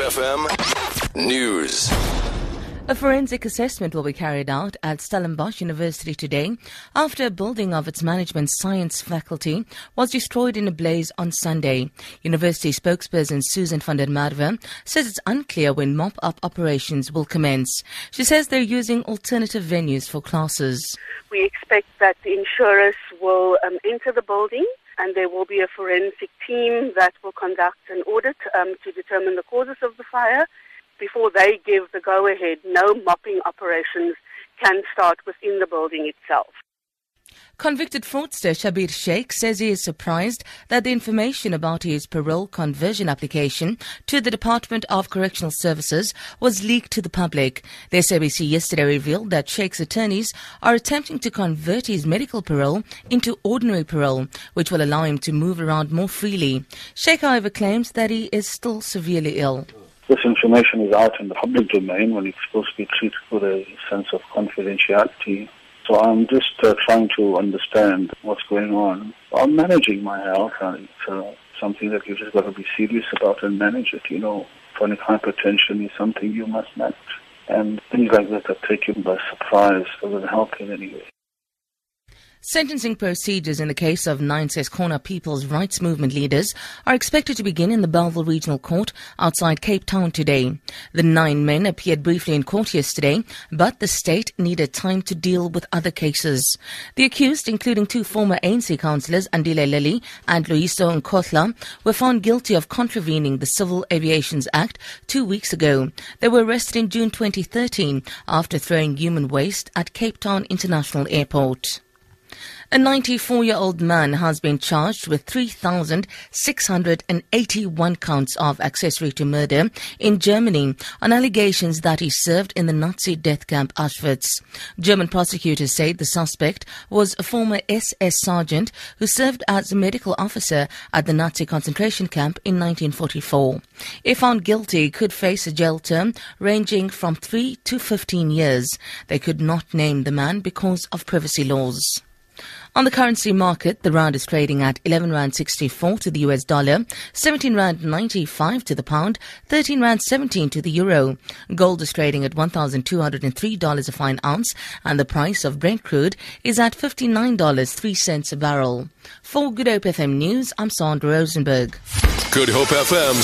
FM News. A forensic assessment will be carried out at Stellenbosch University today after a building of its management science faculty was destroyed in a blaze on Sunday. University spokesperson Susan van der Merwe says it's unclear when mop-up operations will commence. She says they're using alternative venues for classes. We expect that the insurers will um, enter the building and there will be a forensic team that will conduct an audit um, to determine the causes of the fire. Before they give the go ahead, no mopping operations can start within the building itself. Convicted fraudster Schabir Shaik says he is surprised that the information about his parole conversion application to the Department of Correctional Services was leaked to the public. The SABC yesterday revealed that Shaik's attorneys are attempting to convert his medical parole into ordinary parole, which will allow him to move around more freely. Shaik, however, claims that he is still severely ill. This information is out in the public domain when it's supposed to be treated with a sense of confidentiality so I'm just uh, trying to understand what's going on. I'm managing my health, and it's uh, something that you just got to be serious about and manage it. You know, chronic hypertension is something you must manage, and things like that that take you by surprise doesn't help in any way. Sentencing procedures in the case of nine Corner People's Rights Movement leaders are expected to begin in the Bellville Regional Court outside Cape Town today. The nine men appeared briefly in court yesterday, but the state needed time to deal with other cases. The accused, including two former ANC councillors, Andile Lili and Loyiso Nkohla, were found guilty of contravening the Civil Aviation Act two weeks ago. They were arrested in June 2013 after throwing human waste at Cape Town International Airport. A 94 year old man has been charged with 3,681 counts of accessory to murder in Germany on allegations that he served in the Nazi death camp Auschwitz. German prosecutors say the suspect was a former SS sergeant who served as a medical officer at the Nazi concentration camp in 1944. If found guilty, could face a jail term ranging from 3 to 15 years. They could not name the man because of privacy laws. On the currency market, the rand is trading at 11 rand 64 to the US dollar, 17 rand 95 to the pound, 13 rand 17 to the euro. Gold is trading at $1,203 a fine ounce, and the price of Brent crude is at $59.03 a barrel. For Good Hope FM News, I'm Sandra Rosenberg. Good Hope FM